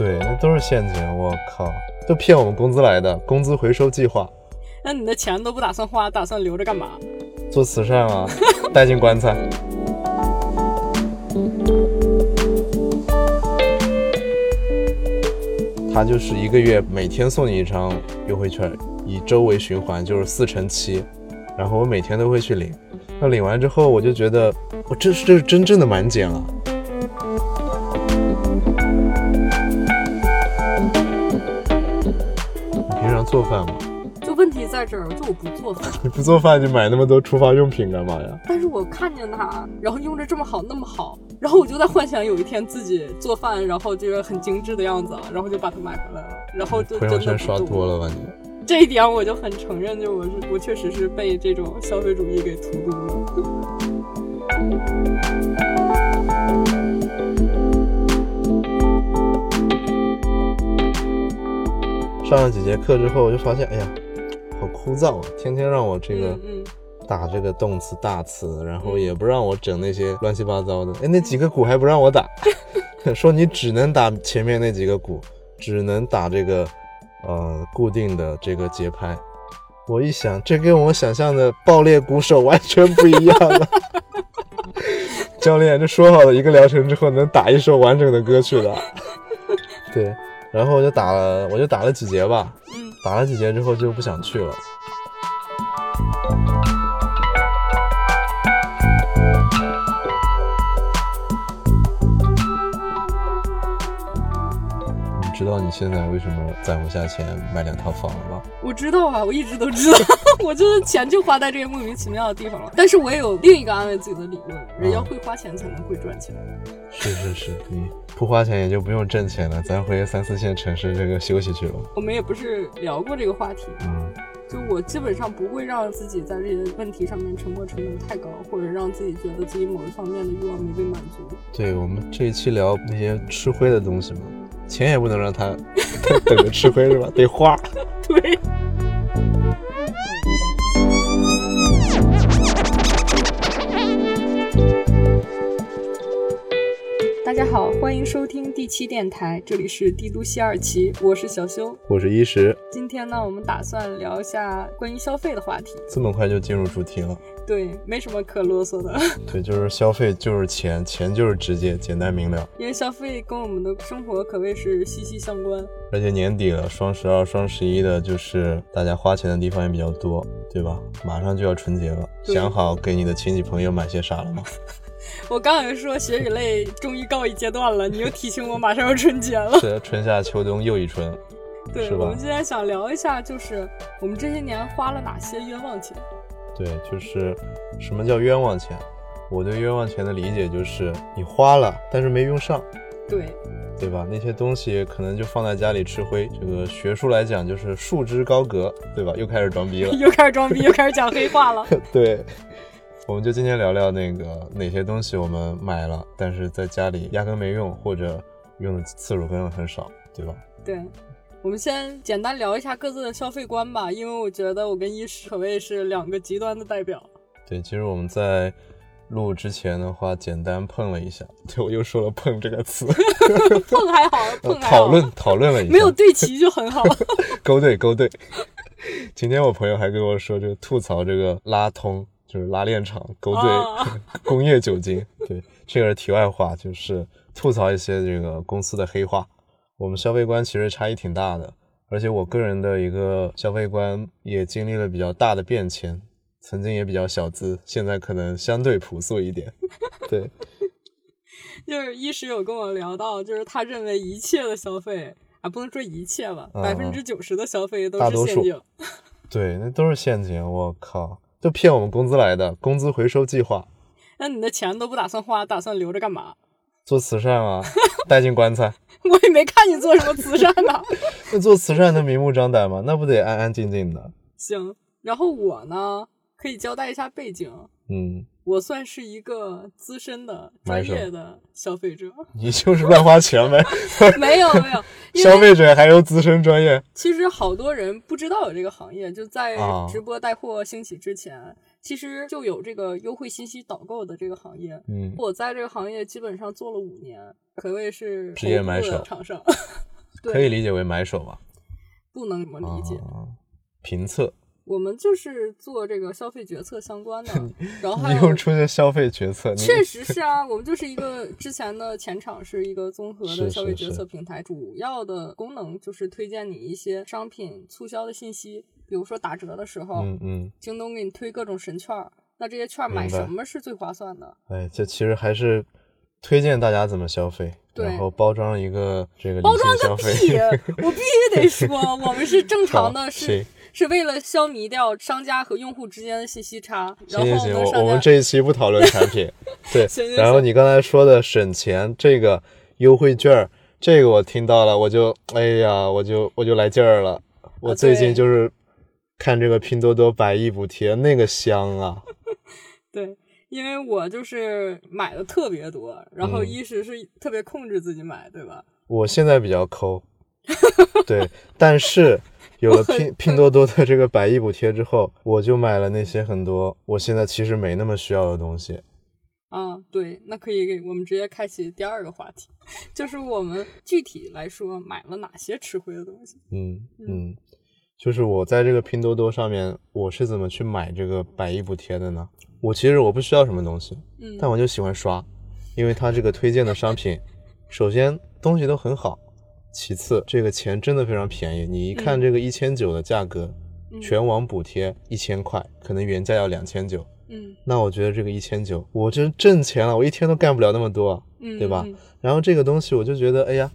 对，那都是陷阱，我靠，都骗我们工资来的，工资回收计划。那你的钱都不打算花，打算留着干嘛？做慈善啊，带进棺材。他就是一个月每天送你一张优惠券，以周为循环，就是四乘七，然后我每天都会去领。那领完之后，我就觉得我这是这是真正的满减了。你做饭吗？就问题在这儿，就我不做饭。你 不做饭，你买那么多厨房用品干嘛呀？但是我看见它，然后用着这么好，那么好，然后我就在幻想有一天自己做饭，然后就是很精致的样子，然后就把它买回来了，然后就朋友圈刷多了吧你？这一点我就很承认，就我是我确实是被这种消费主义给荼毒了。上了几节课之后，我就发现，哎呀，好枯燥啊！天天让我这个打这个动词大词，然后也不让我整那些乱七八糟的。哎，那几个鼓还不让我打，说你只能打前面那几个鼓，只能打这个呃固定的这个节拍。我一想，这跟我想象的爆裂鼓手完全不一样了。教练，这说好了一个疗程之后能打一首完整的歌曲的，对。然后我就打了，我就打了几节吧。嗯，打了几节之后就不想去了。道你现在为什么攒不下钱买两套房了吗？我知道啊，我一直都知道。我觉得钱就花在这些莫名其妙的地方了。但是我也有另一个安慰自己的理论：人要会花钱才能会赚钱。是是是，你不花钱也就不用挣钱了，咱回三四线城市这个休息去了。我们也不是聊过这个话题，嗯，就我基本上不会让自己在这些问题上面沉没成本太高，或者让自己觉得自己某一方面的欲望没被满足。对我们这一期聊那些吃灰的东西嘛，钱也不能让他 等着吃亏是吧？得花。对。大家好，欢迎收听第七电台，这里是帝都西二旗，我是小修，我是一石。今天呢，我们打算聊一下关于消费的话题。这么快就进入主题了？对，没什么可啰嗦的。对，就是消费就是钱，钱就是直接、简单明了。因为消费跟我们的生活可谓是息息相关。而且年底了，双十二、双十一的，就是大家花钱的地方也比较多，对吧？马上就要春节了，想好给你的亲戚朋友买些啥了吗？我刚才说血与泪终于告一阶段了，你又提醒我马上要春节了。是春夏秋冬又一春，对，我们今天想聊一下，就是我们这些年花了哪些冤枉钱。对，就是什么叫冤枉钱？我对冤枉钱的理解就是你花了，但是没用上。对，对吧？那些东西可能就放在家里吃灰。这个学术来讲就是束之高阁，对吧？又开始装逼了，又开始装逼，又开始讲黑话了。对。我们就今天聊聊那个哪些东西我们买了，但是在家里压根没用，或者用的次数可能很少，对吧？对，我们先简单聊一下各自的消费观吧，因为我觉得我跟一石可谓是两个极端的代表。对，其实我们在录之前的话，简单碰了一下，对我又说了“碰”这个词，碰还好，碰还好，讨论讨论了一下，没有对齐就很好，勾兑勾兑。今天我朋友还跟我说，这个吐槽这个拉通。就是拉链厂勾兑 工业酒精，对，这个是题外话，就是吐槽一些这个公司的黑话。我们消费观其实差异挺大的，而且我个人的一个消费观也经历了比较大的变迁，曾经也比较小资，现在可能相对朴素一点。对，就是一时有跟我聊到，就是他认为一切的消费啊，不能说一切吧，百分之九十的消费都是陷阱。对，那都是陷阱，我靠。都骗我们工资来的，工资回收计划。那你的钱都不打算花，打算留着干嘛？做慈善啊，带进棺材。我也没看你做什么慈善呢。那做慈善能明目张胆吗？那不得安安静静的。行，然后我呢，可以交代一下背景。嗯。我算是一个资深的专业的消费者，你就是乱花钱呗？没有没有，消费者还有资深专业。其实好多人不知道有这个行业，就在直播带货兴起之前，其实就有这个优惠信息导购的这个行业。嗯，我在这个行业基本上做了五年，可谓是职业买手厂商。可以理解为买手吧？不能这么理解。评测。我们就是做这个消费决策相关的，然后你又出现消费决策，确实是啊，我们就是一个之前的前场是一个综合的消费决策平台，主要的功能就是推荐你一些商品促销的信息，比如说打折的时候，嗯嗯，京东给你推各种神券，那这些券买什么是最划算的？哎，这其实还是推荐大家怎么消费，然后包装一个这个包装个屁，我必须得说，我们是正常的，是。是为了消弭掉商家和用户之间的信息差。行行行，我我们这一期不讨论产品。对，然后你刚才说的省钱这个优惠券，这个我听到了，我就哎呀，我就我就来劲儿了。我最近就是看这个拼多多百亿补贴，那个香啊。对，因为我就是买的特别多，然后一时是特别控制自己买，对吧？我现在比较抠。对，但是。有了 拼拼多多的这个百亿补贴之后，我就买了那些很多我现在其实没那么需要的东西。啊，对，那可以给我们直接开启第二个话题，就是我们具体来说买了哪些吃亏的东西。嗯嗯，就是我在这个拼多多上面，我是怎么去买这个百亿补贴的呢？我其实我不需要什么东西，嗯，但我就喜欢刷，因为它这个推荐的商品，首先东西都很好。其次，这个钱真的非常便宜。你一看这个一千九的价格，全网补贴一千块，可能原价要两千九。嗯，那我觉得这个一千九，我真挣钱了，我一天都干不了那么多，嗯对吧？然后这个东西，我就觉得，哎呀，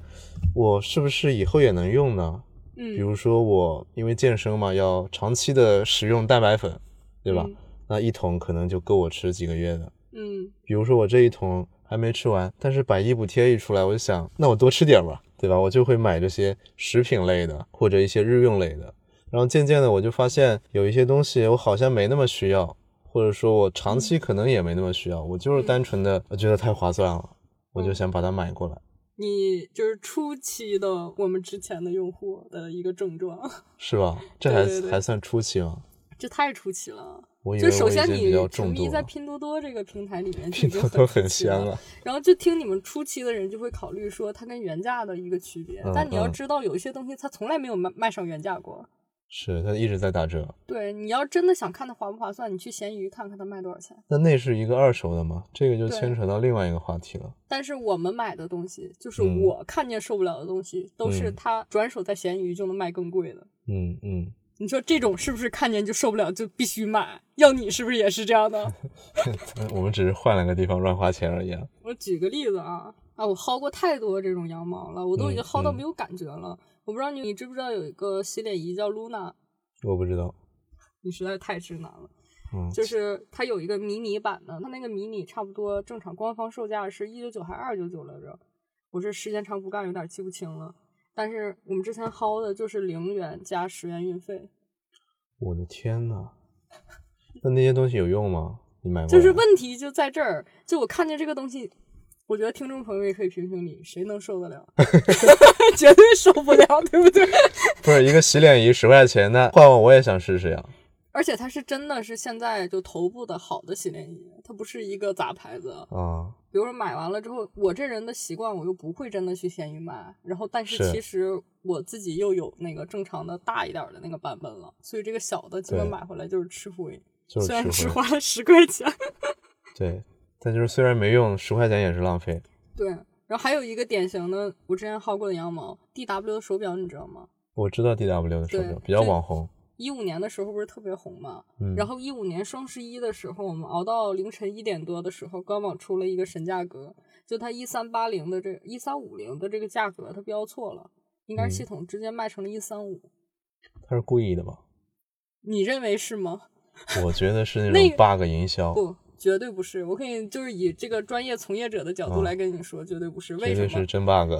我是不是以后也能用呢？嗯，比如说我因为健身嘛，要长期的食用蛋白粉，对吧？那一桶可能就够我吃几个月的。嗯，比如说我这一桶还没吃完，但是百亿补贴一出来，我就想，那我多吃点吧。对吧？我就会买这些食品类的，或者一些日用类的。然后渐渐的，我就发现有一些东西我好像没那么需要，或者说我长期可能也没那么需要。我就是单纯的我觉得太划算了，我就想把它买过来。你就是初期的我们之前的用户的一个症状，是吧？这还还算初期吗？这太初期了。就首先你沉迷在拼多多这个平台里面，拼多多很香啊。然后就听你们初期的人就会考虑说它跟原价的一个区别，但你要知道有一些东西它从来没有卖卖上原价过。是它一直在打折。对，你要真的想看它划不划算，你去闲鱼看看它卖多少钱。那那是一个二手的吗？这个就牵扯到另外一个话题了。但是我们买的东西，就是我看见受不了的东西，都是它转手在闲鱼就能卖更贵的。嗯嗯。你说这种是不是看见就受不了就必须买？要你是不是也是这样的？我们只是换了个地方乱花钱而已。我举个例子啊啊，我薅过太多这种羊毛了，我都已经薅到没有感觉了。我不知道你你知不知道有一个洗脸仪叫 Luna？我不知道。你实在太直男了。嗯。就是它有一个迷你版的，它那个迷你差不多正常官方售价是一九九还是二九九来着？我是时间长不干，有点记不清了。但是我们之前薅的就是零元加十元运费。我的天呐，那那些东西有用吗？你买过？就是问题就在这儿，就我看见这个东西，我觉得听众朋友也可以评评理，谁能受得了？绝对受不了，对不对？不是一个洗脸仪十块钱，的换我我也想试试呀。而且它是真的是现在就头部的好的洗脸仪，它不是一个杂牌子啊。比如说买完了之后，我这人的习惯我又不会真的去闲鱼买，然后但是其实我自己又有那个正常的大一点的那个版本了，所以这个小的基本买回来就是吃灰，虽然只花了十块钱。对，但就是虽然没用，十块钱也是浪费。对，然后还有一个典型的我之前薅过的羊毛，D W 的手表你知道吗？我知道 D W 的手表比较网红。一五年的时候不是特别红嘛，然后一五年双十一的时候，我们熬到凌晨一点多的时候，官网出了一个神价格，就它一三八零的这一三五零的这个价格，它标错了，应该是系统直接卖成了一三五。他是故意的吧？你认为是吗？我觉得是那 种 bug 营销。不，绝对不是。我可以就是以这个专业从业者的角度来跟你说，绝对不是。为什么？是真 bug。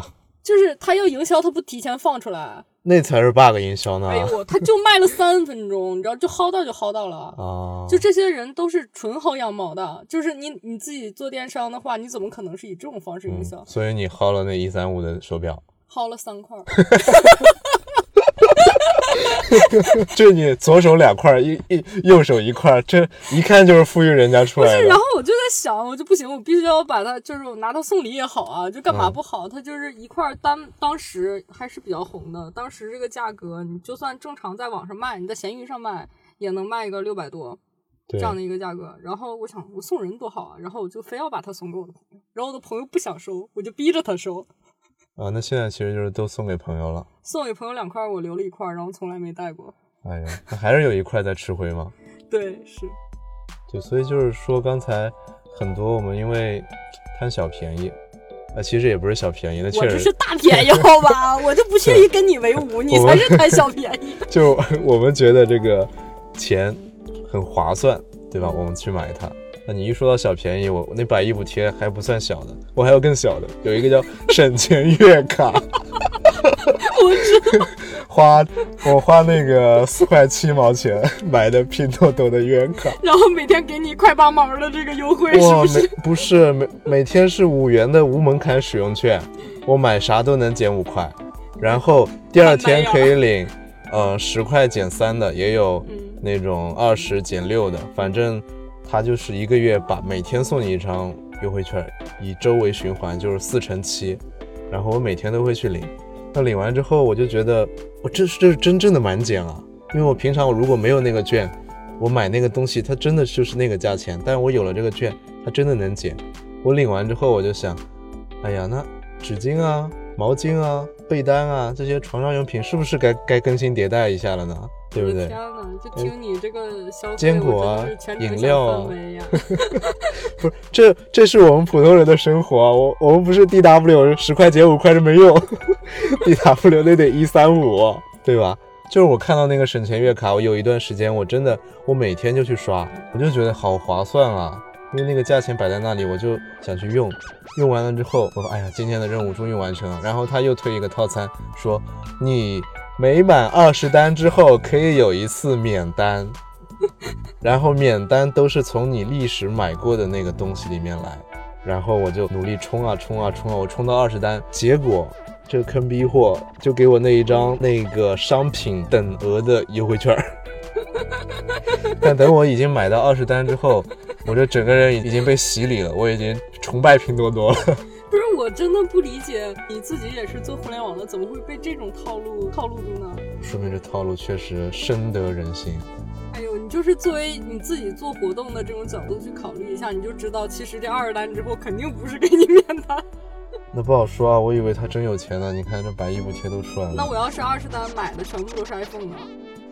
就是他要营销，他不提前放出来。那才是 bug 营销呢！哎呦，他就卖了三分钟，你知道，就薅到就薅到了 啊！就这些人都是纯薅羊毛的，就是你你自己做电商的话，你怎么可能是以这种方式营销？所以你薅了那一三五的手表，薅了三块，就你左手两块，一一右手一块，这一看就是富裕人家出来的。然后我就在想，我就不行，我必须要把它，就是我拿它送礼也好啊，就干嘛不好？它就是一块当当时还是比较红的，当时这个价格，你就算正常在网上卖，你在闲鱼上卖也能卖一个六百多这样的一个价格。然后我想，我送人多好啊！然后我就非要把它送给我的朋友，然后我的朋友不想收，我就逼着他收。啊，那现在其实就是都送给朋友了。送给朋友两块，我留了一块，然后从来没带过。哎呀，那还是有一块在吃灰吗？对，是。对，所以就是说，刚才很多我们因为贪小便宜，啊，其实也不是小便宜，那确实是大便宜，好吧？我就不屑于跟你为伍，你才是贪小便宜。就我们觉得这个钱很划算，对吧？我们去买它。那你一说到小便宜，我那百亿补贴还不算小的，我还有更小的，有一个叫省钱月卡，我知道，花我花那个四块七毛钱买的拼多多的月卡，然后每天给你块八毛的这个优惠，是不是？不是，每每天是五元的无门槛使用券，我买啥都能减五块，然后第二天可以领，呃，十块减三的，也有那种二十减六的，反正。他就是一个月把每天送你一张优惠券，以周为循环，就是四乘七，然后我每天都会去领。那领完之后，我就觉得我这是这是真正的满减啊！因为我平常我如果没有那个券，我买那个东西它真的就是那个价钱，但是我有了这个券，它真的能减。我领完之后我就想，哎呀，那纸巾啊、毛巾啊、被单啊这些床上用品是不是该该更新迭代一下了呢？对不对？天呐，就听你这个消费，坚果啊，饮料啊，不是，这这是我们普通人的生活。我我们不是 D W 十块减五块是没用，D W 那得一三五，对吧？就是我看到那个省钱月卡，我有一段时间我真的我每天就去刷，我就觉得好划算啊，因为那个价钱摆在那里，我就想去用。用完了之后，我说哎呀，今天的任务终于完成了。然后他又推一个套餐，说你。每满二十单之后可以有一次免单，然后免单都是从你历史买过的那个东西里面来，然后我就努力冲啊冲啊冲啊，我冲到二十单，结果这个坑逼货就给我那一张那个商品等额的优惠券，但等我已经买到二十单之后，我这整个人已经被洗礼了，我已经崇拜拼多多了。不是我真的不理解，你自己也是做互联网的，怎么会被这种套路套路住呢？说明这套路确实深得人心。哎呦，你就是作为你自己做活动的这种角度去考虑一下，你就知道其实这二十单之后肯定不是给你免单。那不好说啊，我以为他真有钱呢。你看这百亿补贴都出来了。那我要是二十单买的全部都是 iPhone 呢？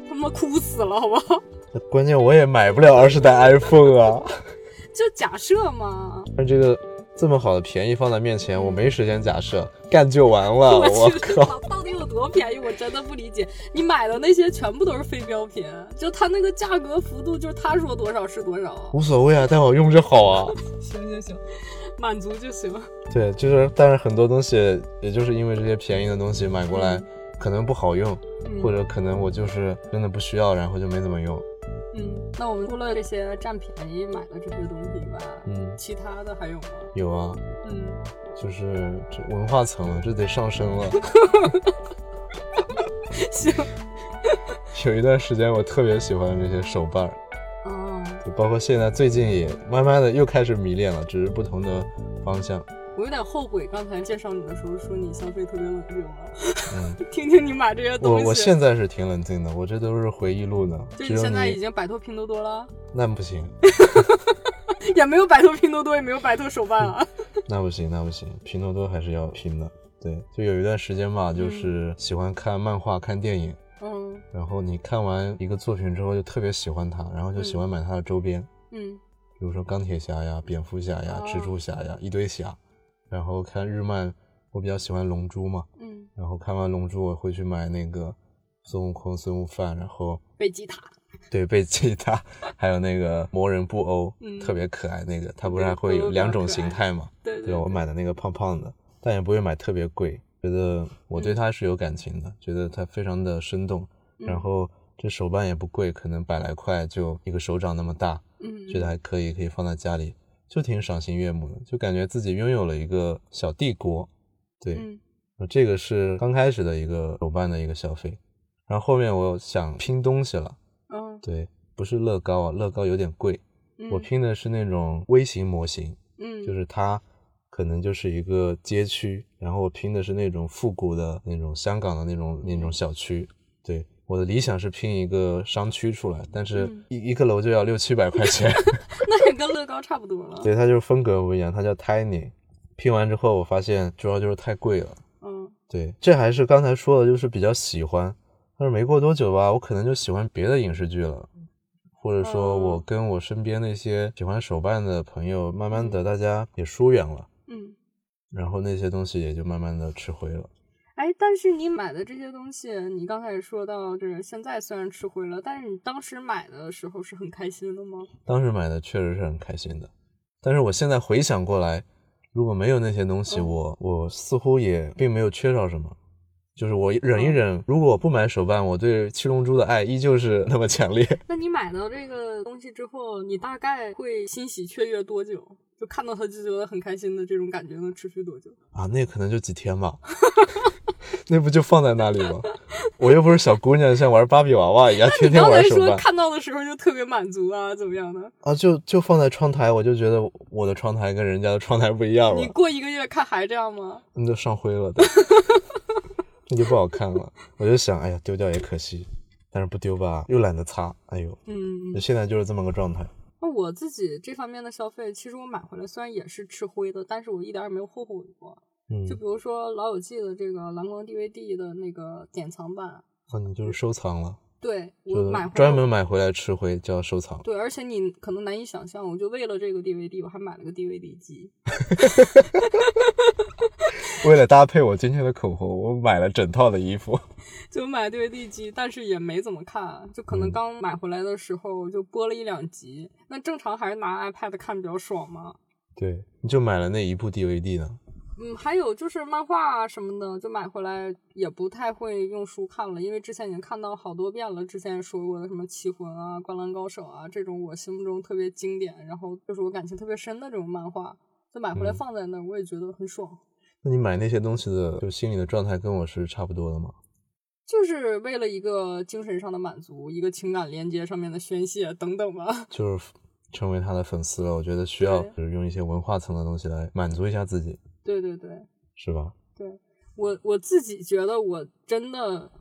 他妈哭死了，好不好？关键我也买不了二十单 iPhone 啊。就假设嘛。但这个。这么好的便宜放在面前，我没时间假设，干就完了。我靠，到底有多便宜？我真的不理解。你买的那些全部都是非标品，就它那个价格幅度，就是他说多少是多少。无所谓啊，但我用着好啊。行行行，满足就行。对，就是，但是很多东西，也就是因为这些便宜的东西买过来，可能不好用，或者可能我就是真的不需要，然后就没怎么用。嗯，那我们除了这些占便宜买的这些东西以外，嗯，其他的还有吗？有啊，嗯，就是这文化层了，这得上升了。行。有一段时间我特别喜欢这些手办儿，哦，就包括现在最近也慢慢的又开始迷恋了，只是不同的方向。我有点后悔，刚才介绍你的时候说你消费特别冷静了。嗯，听听你买这些东西。我我现在是挺冷静的，我这都是回忆录呢。就你现在已经摆脱拼多多了？那不行。也没有摆脱拼多多，也没有摆脱手办啊。那不行，那不行，拼多多还是要拼的。对，就有一段时间吧，就是喜欢看漫画、看电影。嗯。然后你看完一个作品之后，就特别喜欢它，然后就喜欢买它的周边。嗯。比如说钢铁侠呀、蝙蝠侠呀、蜘蛛侠呀，一堆侠。然后看日漫，我比较喜欢龙珠嘛，嗯，然后看完龙珠，我会去买那个孙悟空、孙悟饭，然后贝吉塔，对贝吉塔，还有那个魔人布欧，特别可爱那个，它不是还会有两种形态嘛？对对，我买的那个胖胖的，但也不会买特别贵，觉得我对它是有感情的，觉得它非常的生动，然后这手办也不贵，可能百来块就一个手掌那么大，嗯，觉得还可以，可以放在家里。就挺赏心悦目的，就感觉自己拥有了一个小帝国，对，这个是刚开始的一个手办的一个消费，然然后后面我想拼东西了，嗯，对，不是乐高啊，乐高有点贵，嗯。我拼的是那种微型模型，嗯，就是它可能就是一个街区，然后我拼的是那种复古的那种香港的那种那种小区，对。我的理想是拼一个商区出来，但是嗯一一个楼就要六七百块钱，那也跟乐高差不多了。对，它就是风格不一样，它叫 Tiny。拼完之后，我发现主要就是太贵了。嗯对，这还是刚才说的，就是比较喜欢，但是没过多久吧，我可能就喜欢别的影视剧了，或者说我哦跟我身边那些喜欢手办的朋友，慢慢的大家也疏远了，嗯。然后那些东西也就慢慢的吃灰了。哎，但是你买的这些东西，你刚才也说到，就是现在虽然吃灰了，但是你当时买的时候是很开心的吗？当时买的确实是很开心的，但是我现在回想过来，如果没有那些东西，嗯我我似乎也并没有缺少什么。就是我忍一嗯忍，如果我不买手办，我对七龙珠的爱依旧是那么强烈。那你买到这个东西之后，你大概会欣喜雀跃多久？就看到它就觉得很开心的这种感觉能持续多久？啊，那可能就几天吧，那不就放在那里吗？我又不是小姑娘，像玩芭比娃娃一样天天玩手办看到的时候就特别满足啊，怎么样的？啊，就就放在窗台，我就觉得我的窗台跟人家的窗台不一样了你，过一个月看还这样吗？那就上灰了的，那就不好看了。我就想，哎呀，丢掉也可惜，但是不丢吧，又懒得擦，哎呦，嗯，现在就是这么个状态。那我自己这方面的消费，其实我买回来虽然也是吃灰的，但是我一点也没有后悔过。嗯就，比如说《老友记》的这个蓝光 DVD 的那个典藏版，哦你就是收藏了，对我买专门买回来吃灰叫收藏。对，而且你可能难以想象，我就为了这个 DVD，我还买了个 DVD 机。为了搭配我今天的口红，我买了整套的衣服。就买 DVD 机，但是也没怎么看，就可能嗯刚买回来的时候就播了一两集。那正常还是拿 iPad 看比较爽嘛。对，你就买了那一部 DVD 呢？嗯，还有就是漫画啊什么的，就买回来也不太会用书看了，因为之前已经看到好多遍了。之前也说过的什么《棋魂》啊、《灌篮高手》啊这种我心目中特别经典，然后就是我感情特别深的这种漫画，就买回来嗯放在那儿，我也觉得很爽。那你买那些东西的就心里的状态跟我是差不多的吗？就是为了一个精神上的满足，一个情感连接上面的宣泄等等吧。就是成为他的粉丝了，我觉得需要就是用一些文化层的东西来满足一下自己，对对对是吧？对，我我自己觉得我真的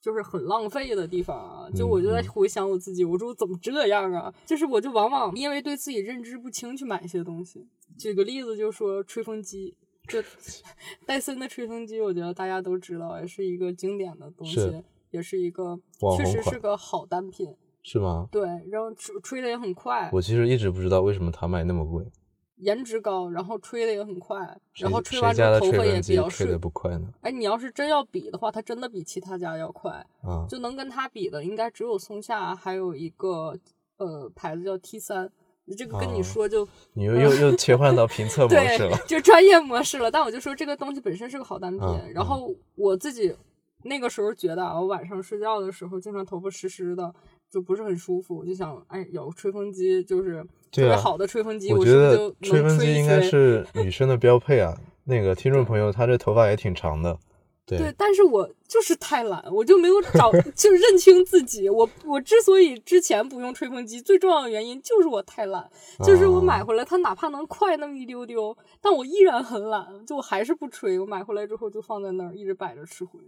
就是很浪费的地方啊，就我就在回想我自己，我说我怎么这样啊？就是我就往往因为对自己认知不清去买一些东西。举个例子，就说吹风机。这 戴森的吹风机，我觉得大家都知道，也是一个经典的东西是，也是一个确实是个好单品。是吗？对，然后吹吹的也很快，我其实一直不知道为什么它卖那么贵，颜值高，然后吹的也很快，然后吹完之后头发也比较顺。吹的不快呢？哎，你要是真要比的话，它真的比其他家要快，啊，就能跟它比的应该只有松下，还有一个呃牌子叫 T 三。这个跟你哦说就、你又又又切换到评测模式了，，就专业模式了。但我就说这个东西本身是个好单品，嗯然后我自己那个时候觉得啊，我晚上睡觉的时候经常头发湿湿的，就不是很舒服，我就想，哎，有吹风机就是特别好的吹风机，我觉得吹风机应该是女生的标配啊。那个听众朋友，他这头发也挺长的，对对，但是我就是太懒，我就没有找，就认清自己。我我之所以之前不用吹风机，最重要的原因就是我太懒，就是我买啊回来它哪怕能快那么一丢丢，但我依然很懒，就我还是不吹。我买回来之后就放在那儿，一直摆着吃灰。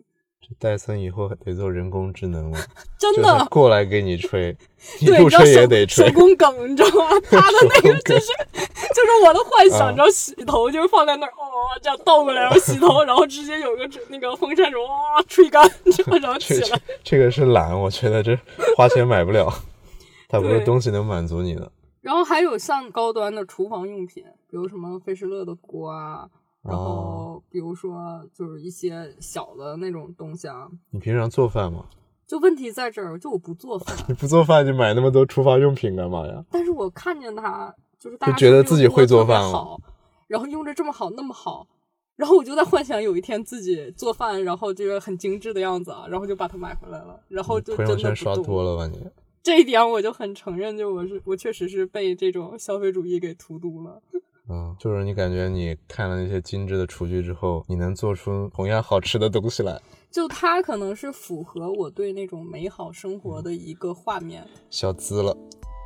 这戴森以后得做人工智能了，真的，过来给你吹，你，不吹也得吹手。工梗，你知道吗？他的那个就是就是我的幻想，啊你知道洗头就是放在那儿，哦，这样倒过来，然后洗头，然后直接有个那个风扇说哇吹干，然后起这来这。个是懒，我觉得这花钱买不了，它不是东西能满足你的。然后还有像高端的厨房用品，比如什么费士乐的锅啊，然后哦比如说就是一些小的那种东西啊。你平常做饭吗？就问题在这儿，就我不做饭，你不做饭，你买那么多厨房用品干嘛呀？但是我看见它，就是大家觉得自己会做饭了好，然后用着这么好那么好，然后我就在幻想有一天自己做饭，然后这个很精致的样子啊，然后就把它买回来了，然后就朋友圈刷多了吧你？这一点我就很承认，就我是我确实是被这种消费主义给荼毒了。嗯，就是你感觉你看了那些精致的厨具之后，你能做出同样好吃的东西来。就它可能是符合我对那种美好生活的一个画面。小资了。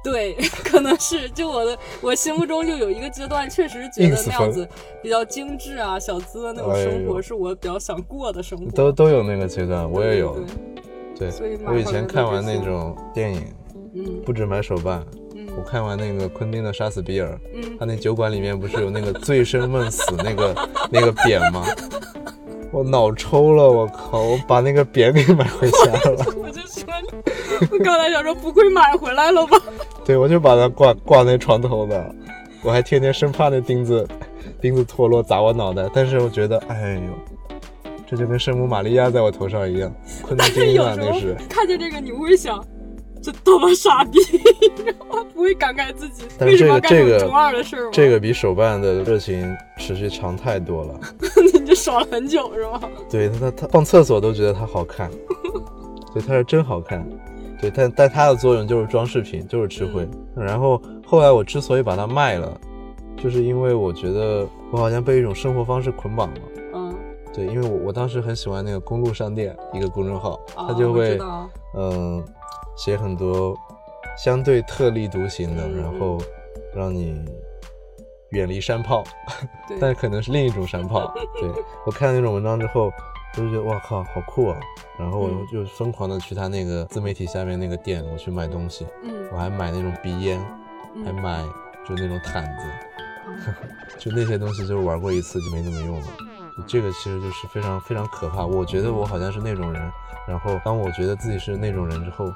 对，可能是就我的我心目中就有一个阶段，确实觉得那样子比较精致啊、小资的那种生活是我比较想过的生活。都都有那个阶段，我也有。对，所以我以前看完那种电影，嗯，不止买手办。我看完那个昆汀的《杀死比尔》，他那酒馆里面不是有那个醉生梦死那个 那个匾吗？我脑抽了，我靠！我把那个匾给买回家了。我就说，我刚才想说，不会买回来了吧？对，我就把它挂挂那床头的。我还天天生怕那钉子钉子脱落砸我脑袋。但是我觉得，哎呦，这就跟圣母玛利亚在我头上一样。昆汀啊，那是。看见这个，你会想。这多么傻逼！我不会感慨自己为什么干这种中二的事儿吗？这个比手办的热情持续长太多了。你就爽了很久是吗？对他，他放厕所都觉得它好看。对，它是真好看。对，但但它的作用就是装饰品，就是吃灰。然后后来我之所以把它卖了，就是因为我觉得我好像被一种生活方式捆绑了。嗯。对，因为我我当时很喜欢那个公路商店一个公众号，他就会嗯。写很多相对特立独行的，然后让你远离山炮，但可能是另一种山炮。对我看那种文章之后，我就觉得哇靠，好酷啊！然后我就疯狂的去他那个自媒体下面那个店，我去买东西。嗯，我还买那种鼻烟，还买就那种毯子，就那些东西就是玩过一次就没怎么用了。这个其实就是非常非常可怕。我觉得我好像是那种人，然后当我觉得自己是那种人之后。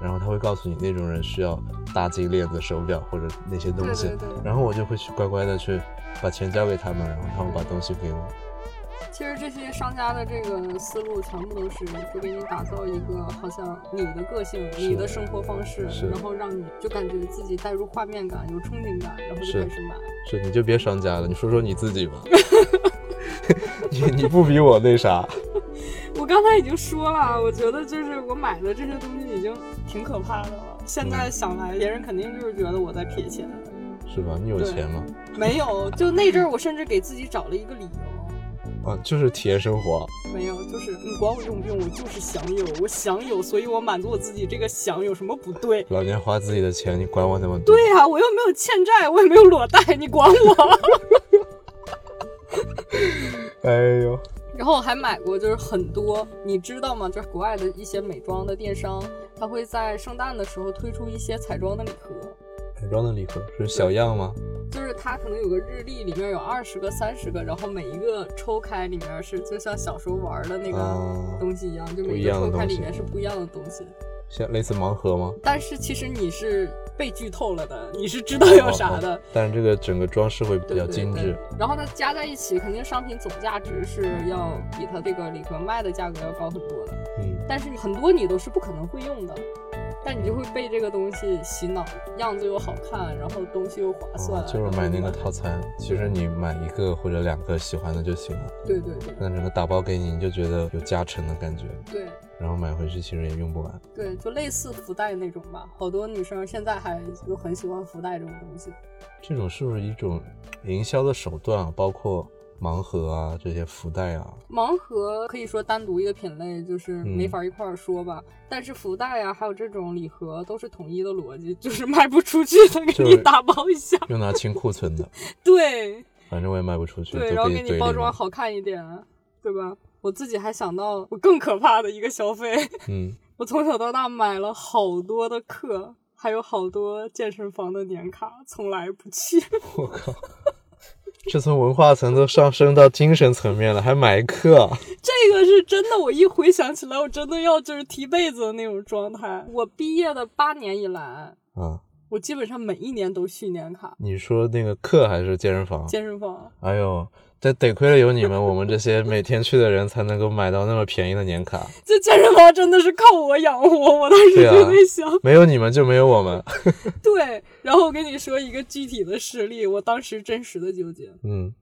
然后他会告诉你那种人需要大金链子、手表或者那些东西，然后我就会去乖乖的去把钱交给他们，然后他们把东西给我。其实这些商家的这个思路全部都是就给你打造一个好像你的个性、你的生活方式，然后让你就感觉自己带入画面感、有憧憬感，然后就开始买。是，你就别商家了，你说说你自己吧。你你不比我那啥。我刚才已经说了，我觉得就是我买的这些东西已经挺可怕的了。现在想来，别人肯定就是觉得我在撇钱，是吧？你有钱吗？没有，就那阵儿，我甚至给自己找了一个理由，啊，就是体验生活。没有，就是你管我用不用，我就是享有，我想有，所以我满足我自己这个想有什么不对？老年花自己的钱，你管我那么多？对呀，我又没有欠债，我也没有裸贷，你管我？哎呦。然后我还买过，就是很多，你知道吗？就是国外的一些美妆的电商，他会在圣诞的时候推出一些彩妆的礼盒。彩妆的礼盒是小样吗？就是它可能有个日历，里面有二十个、三十个，然后每一个抽开里面是就像小时候玩的那个东西一样，就每个抽开里面是不一样的东西。像类似盲盒吗？但是其实你是被剧透了的，你是知道有啥的。但是这个整个装饰会比较精致。然后它加在一起，肯定商品总价值是要比它这个礼盒卖的价格要高很多的。嗯。但是很多你都是不可能会用的，但你就会被这个东西洗脑，样子又好看，然后东西又划算。就是买那个套餐，其实你买一个或者两个喜欢的就行了。对对对。那整个打包给你，你就觉得有加成的感觉。对。然后买回去其实也用不完，对，就类似福袋那种吧。好多女生现在还就很喜欢福袋这种东西。这种是不是一种营销的手段啊？包括盲盒啊，这些福袋啊。盲盒可以说单独一个品类，就是没法一块儿说吧。但是福袋啊，还有这种礼盒都是统一的逻辑，就是卖不出去的给你打包一下，用拿清库存的。对，反正我也卖不出去。对，然后给你包装好看一点，对吧？我自己还想到我更可怕的一个消费，嗯，我从小到大买了好多的课，还有好多健身房的年卡，从来不去。我靠，这从文化层都上升到精神层面了，还买课？这个是真的，我一回想起来，我真的要就是踢被子的那种状态。我毕业的八年以来，嗯，我基本上每一年都训年卡。你说那个课还是健身房？健身房。哎呦。这得亏了有你们，我们这些每天去的人才能够买到那么便宜的年卡。这健身房真的是靠我养活，我当时就在想，没有你们就没有我们。对，然后我跟你说一个具体的事例，我当时真实的纠结。嗯，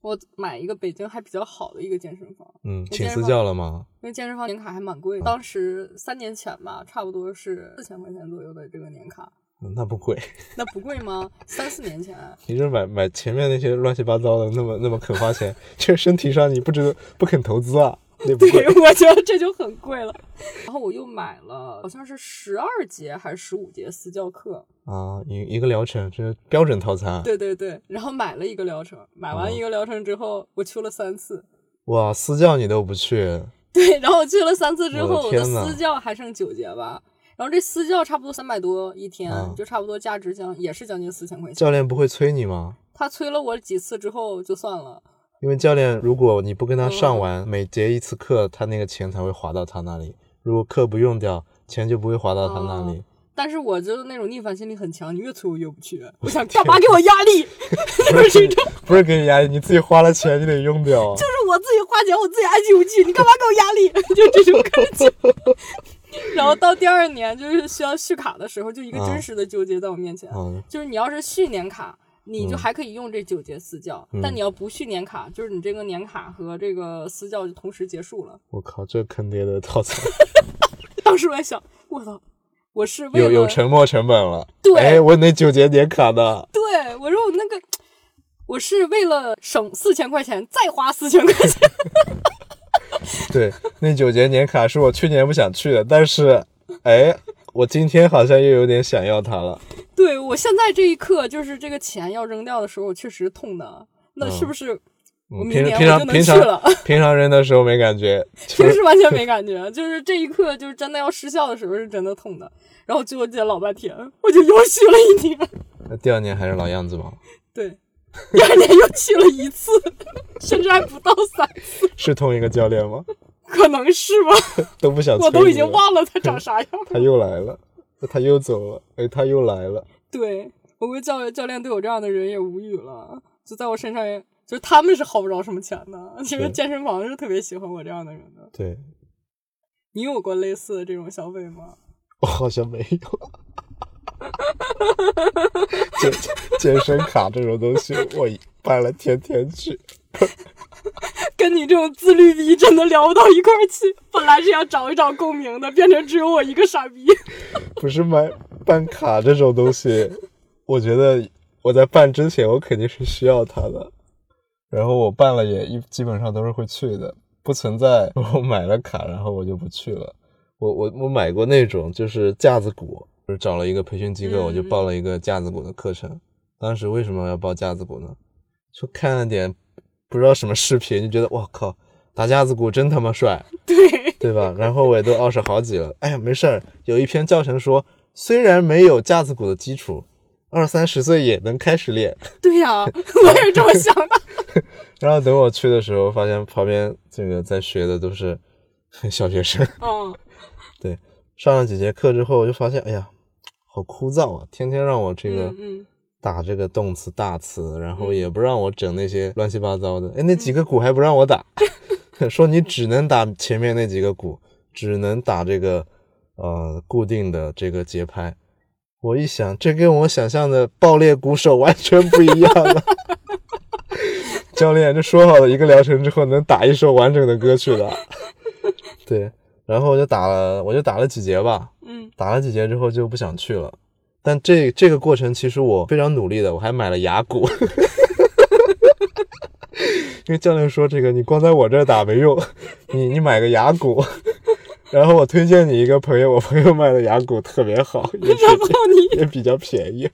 我买一个北京还比较好的一个健身房。嗯，请私教了吗？因为健身房年卡还蛮贵，当时三年前吧，差不多是四千块钱左右的这个年卡。那不贵，那不贵吗？三四年前，你这买买前面那些乱七八糟的，那么那么肯花钱，这身体上你不知道不肯投资啊？对，我觉得这就很贵了。然后我又买了，好像是十二节还是十五节私教课啊，一一个疗程，这是标准套餐。对对对，然后买了一个疗程，买完一个疗程之后，我去了三次。哇，私教你都不去？对，然后我去了三次之后，我的私教还剩九节吧。然后这私教差不多三百多一天，就差不多价值将也是将近四千块钱。教练不会催你吗？他催了我几次之后就算了。因为教练，如果你不跟他上完每节一次课，他那个钱才会划到他那里。如果课不用掉，钱就不会划到他那里。但是我就是那种逆反心理很强，你越催我越不去。我想干嘛给我压力？就是这种，不是给你压力，你自己花了钱，你得用掉。就是我自己花钱，我自己爱去不去，你干嘛给我压力？就这种感觉。然后到第二年就是需要续卡的时候，就一个真实的纠结在我面前，就是你要是续年卡。你就还可以用这九节私教，但你要不续年卡，就是你这个年卡和这个私教就同时结束了。我靠，这坑爹的套餐！当时我在想，我操，我是为有有沉没成本了。对，哎，我那九节年卡的。对，我说我那个，我是为了省四千块钱，再花四千块钱。对，那九节年卡是我去年不想去的，但是，哎。我今天好像又有点想要它了。对我现在这一刻，就是这个钱要扔掉的时候，确实痛的。那是不是我明年我就能去了？平常扔的时候没感觉，平时完全没 感觉。就是这一刻，就是真的要失效的时候，是真的痛的。然后纠结老半天，我就又续了一年。那第二年还是老样子吗？对，第二年又去了一次，甚至还不到三次。是同一个教练吗？可能是吧，都不想。我都已经忘了他长啥样。他又来了，他又走了，哎，他又来了。对，我估计教教练对我这样的人也无语了，就在我身上，就是他们是薅不着什么钱的。其实健身房是特别喜欢我这样的人的。对，你有过类似的这种消费吗？我好像没有。健健身卡这种东西，我办了，天天去。跟你这种自律逼真的聊不到一块儿去。本来是要找一找共鸣的，变成只有我一个傻逼。不是买办卡这种东西，我觉得我在办之前我肯定是需要它的，然后我办了也一基本上都是会去的，不存在我买了卡然后我就不去了。我我我买过那种就是架子鼓，就是找了一个培训机构，我就报了一个架子鼓的课程。当时为什么要报架子鼓呢？就看了点。不知道什么视频，就觉得哇靠，打架子鼓真他妈帅，对对吧？然后我也都二十好几了，哎呀，没事儿。有一篇教程说，虽然没有架子鼓的基础，二三十岁也能开始练。对呀，我也是这么想的。然后等我去的时候，发现旁边这个在学的都是小学生。嗯，对，上了几节课之后，我就发现，哎呀，好枯燥啊，天天让我这个。打这个动词大词，然后也不让我整那些乱七八糟的。哎，那几个鼓还不让我打，说你只能打前面那几个鼓，只能打这个呃固定的这个节拍。我一想，这跟我想象的爆裂鼓手完全不一样了。教练，这说好了一个疗程之后能打一首完整的歌曲的。对，然后我就打了，我就打了几节吧。嗯，打了几节之后就不想去了。但这这个过程其实我非常努力的，我还买了牙骨，因为教练说这个你光在我这儿打没用，你你买个牙骨，然后我推荐你一个朋友，我朋友卖的牙骨特别好，也也比较便宜，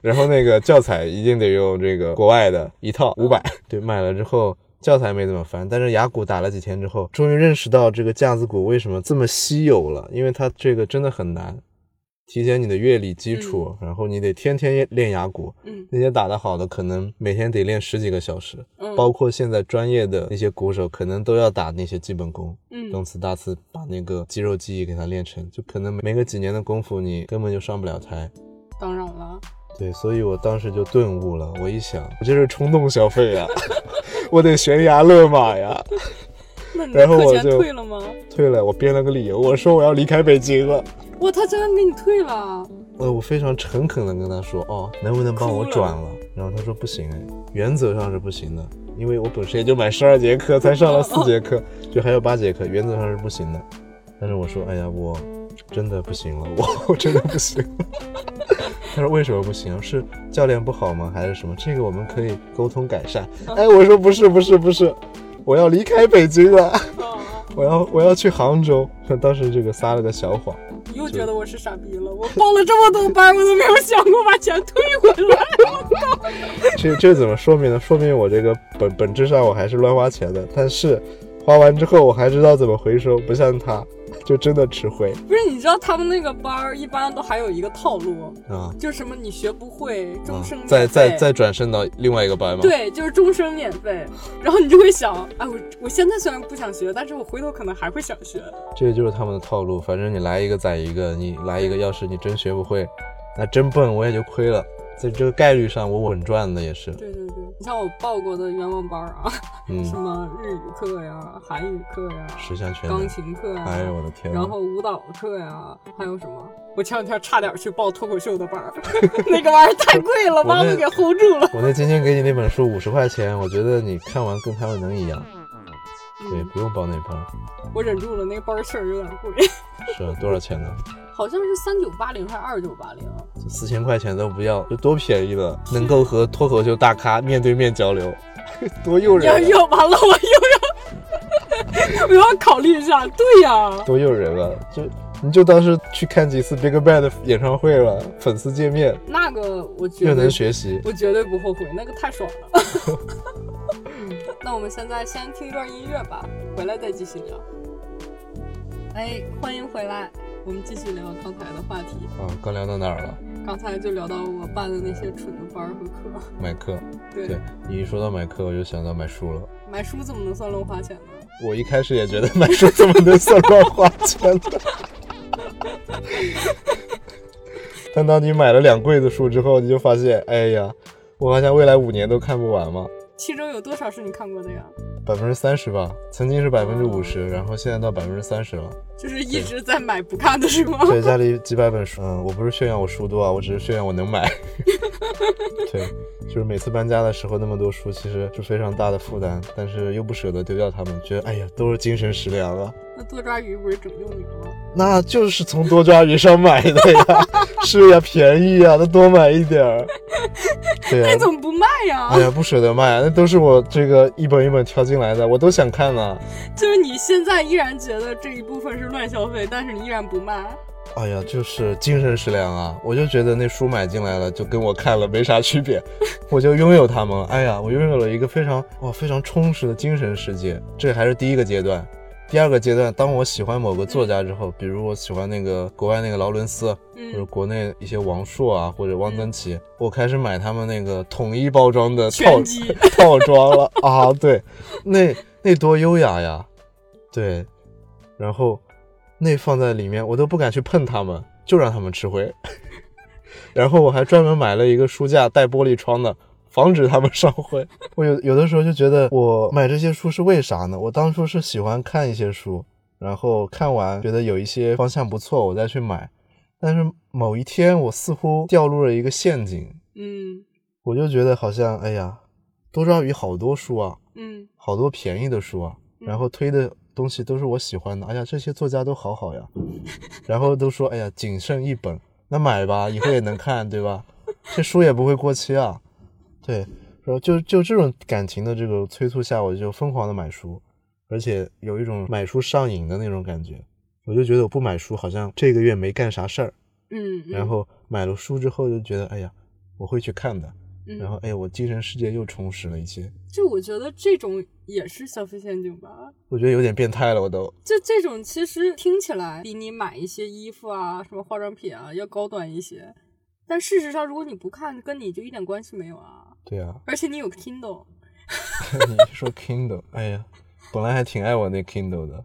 然后那个教材一定得用这个国外的一套五百，对，买了之后教材没怎么翻，但是哑鼓打了几天之后，终于认识到这个架子鼓为什么这么稀有了，因为它这个真的很难。提前你的乐理基础，然后你得天天练哑鼓。嗯，那些打得好的，可能每天得练十几个小时。嗯，包括现在专业的那些鼓手，可能都要打那些基本功。嗯，动次大次，把那个肌肉记忆给它练成，就可能没个几年的功夫，你根本就上不了台。当然了。对，所以我当时就顿悟了。我一想，我这是冲动消费啊，我得悬崖勒马呀。然后我就退了吗？退了，我编了个理由，我说我要离开北京了。哇，他真的给你退了？呃，我非常诚恳的跟他说，哦，能不能帮我转了？然后他说不行，哎，原则上是不行的，因为我本身也就买十二节课，才上了四节课，就还有八节课，原则上是不行的。但是我说，哎呀，我真的不行了，我我真的不行。他说为什么不行？是教练不好吗？还是什么？这个我们可以沟通改善。哎，我说不是不是不是，我要离开北京了，我要我要去杭州。当时这个撒了个小谎。你又觉得我是傻逼了？我报了这么多班，我都没有想过把钱退回来。这这怎么说明呢？说明我这个本本质上我还是乱花钱的，但是花完之后我还知道怎么回收，不像他。就真的吃灰，不是？你知道他们那个班儿一般都还有一个套路啊，就什么你学不会，终生再再再转身到另外一个班吗？对，就是终生免费。然后你就会想，哎，我我现在虽然不想学，但是我回头可能还会想学。这个就是他们的套路，反正你来一个宰一个，你来一个，要是你真学不会，那真笨我也就亏了。在这个概率上，我稳赚的也是。对对对，你像我报过的冤枉班啊，什么日语课呀、韩语课呀、十项全钢琴课呀，哎呦我的天！然后舞蹈课呀，还有什么？我前两天差点去报脱口秀的班，那个玩意儿太贵了，把我给 hold 住了。我那今天给你那本书五十块钱，我觉得你看完跟他们能一样。对，不用报那班。我忍住了，那个班确实有点贵。是多少钱呢？好像是三九八零还是二九八零？四千块钱都不要，这多便宜了！能够和脱口秀大咖面对面交流，多诱人！要要完了，我又要，我要考虑一下。对呀，多诱人啊！就你就当是去看几次 BigBang 的演唱会了，粉丝见面。那个我觉得又能学习，我绝对不后悔，那个太爽了。那我们现在先听一段音乐吧，回来再继续聊。哎，欢迎回来。我们继续聊刚才的话题啊，刚聊到哪儿了？刚才就聊到我办的那些蠢的班和课。买课，对，你一说到买课，我就想到买书了。买书怎么能算乱花钱呢？我一开始也觉得买书怎么能算乱花钱呢？但当你买了两柜子书之后，你就发现，哎呀，我好像未来五年都看不完嘛。其中有多少是你看过的呀？百分之三十吧，曾经是百分之五十，然后现在到百分之三十了。就是一直在买不看的是吗？对，家里几百本书。嗯，我不是炫耀我书多啊，我只是炫耀我能买。对，就是每次搬家的时候那么多书，其实是非常大的负担，但是又不舍得丢掉它们，觉得哎呀，都是精神食粮啊。那多抓鱼不是拯救你了吗？那就是从多抓鱼上买的呀，是呀，便宜呀，那多买一点儿。对呀，那怎么不卖呀？哎呀，不舍得卖，那都是我这个一本一本挑进来的，我都想看呢。就是你现在依然觉得这一部分是乱消费，但是你依然不卖。哎呀，就是精神食粮啊！我就觉得那书买进来了，就跟我看了没啥区别，我就拥有它们。哎呀，我拥有了一个非常哇非常充实的精神世界。这还是第一个阶段。第二个阶段，当我喜欢某个作家之后，比如我喜欢那个国外那个劳伦斯，或者国内一些王朔啊，或者汪曾祺，我开始买他们那个统一包装的套 套装了啊！对，那那多优雅呀！对，然后那放在里面，我都不敢去碰他们，就让他们吃灰。然后我还专门买了一个书架带玻璃窗的。防止他们上会。我有有的时候就觉得，我买这些书是为啥呢？我当初是喜欢看一些书，然后看完觉得有一些方向不错，我再去买。但是某一天，我似乎掉入了一个陷阱。嗯，我就觉得好像，哎呀，多抓鱼好多书啊，嗯，好多便宜的书啊，然后推的东西都是我喜欢的。哎呀，这些作家都好好呀。然后都说，哎呀，仅剩一本，那买吧，以后也能看，对吧？这书也不会过期啊。对，然后就就这种感情的这个催促下，我就疯狂的买书，而且有一种买书上瘾的那种感觉。我就觉得我不买书，好像这个月没干啥事儿。嗯。然后买了书之后，就觉得哎呀，我会去看的。然后哎，我精神世界又充实了一些。就我觉得这种也是消费陷阱吧。我觉得有点变态了，我都。就这种其实听起来比你买一些衣服啊、什么化妆品啊要高端一些，但事实上，如果你不看，跟你就一点关系没有啊。对啊，而且你有 Kindle，你 说 Kindle，哎呀，本来还挺爱我那 Kindle 的，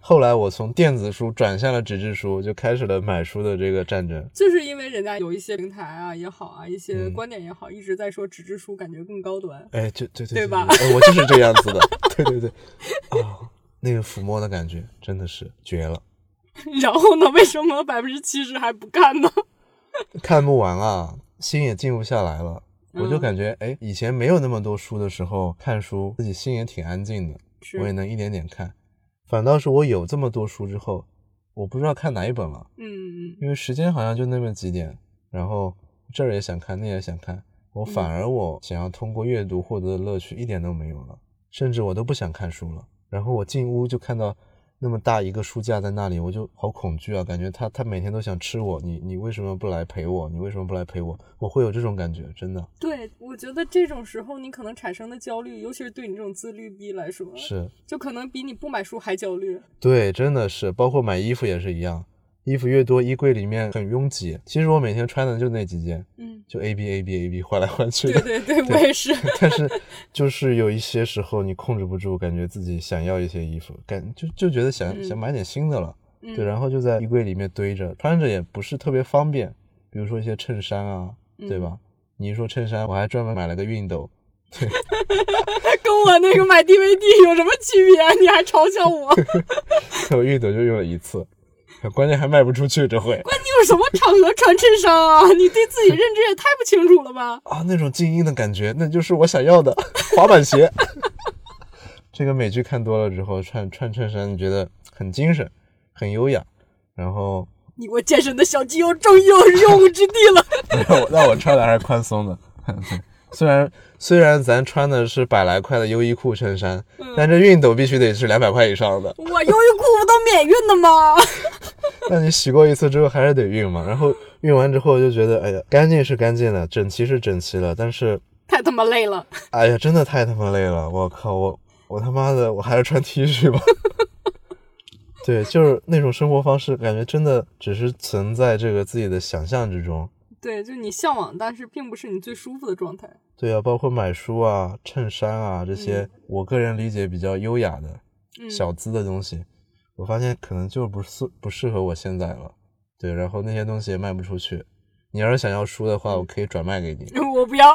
后来我从电子书转向了纸质书，就开始了买书的这个战争。就是因为人家有一些平台啊也好啊，一些观点也好，一直在说纸质书感觉更高端。哎，就对对对吧？我就是这样子的，对对对，啊，那个抚摸的感觉真的是绝了。然后呢？为什么百分之七十还不看呢？看不完啊，心也静不下来了。我就感觉，哎，以前没有那么多书的时候，看书自己心也挺安静的，我也能一点点看。反倒是我有这么多书之后，我不知道看哪一本了。嗯嗯。因为时间好像就那么几点，然后这儿也想看，那也想看，我反而我想要通过阅读获得的乐趣一点都没有了，甚至我都不想看书了。然后我进屋就看到。那么大一个书架在那里，我就好恐惧啊！感觉他他每天都想吃我，你你为什么不来陪我？你为什么不来陪我？我会有这种感觉，真的。对，我觉得这种时候你可能产生的焦虑，尤其是对你这种自律逼来说，是就可能比你不买书还焦虑。对，真的是，包括买衣服也是一样。衣服越多，衣柜里面很拥挤。其实我每天穿的就那几件，嗯，就 A B A B A B 换来换去的。对对对，我也是。但是就是有一些时候你控制不住，感觉自己想要一些衣服，感就就觉得想想买点新的了，对，然后就在衣柜里面堆着，穿着也不是特别方便。比如说一些衬衫啊，对吧？你一说衬衫，我还专门买了个熨斗。对，跟我那个买 DVD 有什么区别？你还嘲笑我？我熨斗就用了一次。关键还卖不出去，这回。关你有什么场合穿衬衫啊？你对自己认知也太不清楚了吧？啊，那种静音的感觉，那就是我想要的滑板鞋。这个美剧看多了之后，穿穿衬衫你觉得很精神，很优雅。然后你我健身的小肌肉终于有用武之地了。那我那我穿的还是宽松的。虽然虽然咱穿的是百来块的优衣库衬衫，但这熨斗必须得是两百块以上的。我优衣库不都免熨的吗？那你洗过一次之后还是得熨嘛，然后熨完之后就觉得，哎呀，干净是干净的，整齐是整齐的，但是 太他妈累了。哎呀，真的太他妈累了，我靠，我我他妈的，我还是穿 T 恤吧。对，就是那种生活方式，感觉真的只是存在这个自己的想象之中。对，就你向往，但是并不是你最舒服的状态。对啊，包括买书啊、衬衫啊这些，我个人理解比较优雅的小资的东西。我发现可能就不适不适合我现在了，对，然后那些东西也卖不出去。你要是想要书的话，我可以转卖给你。我不要，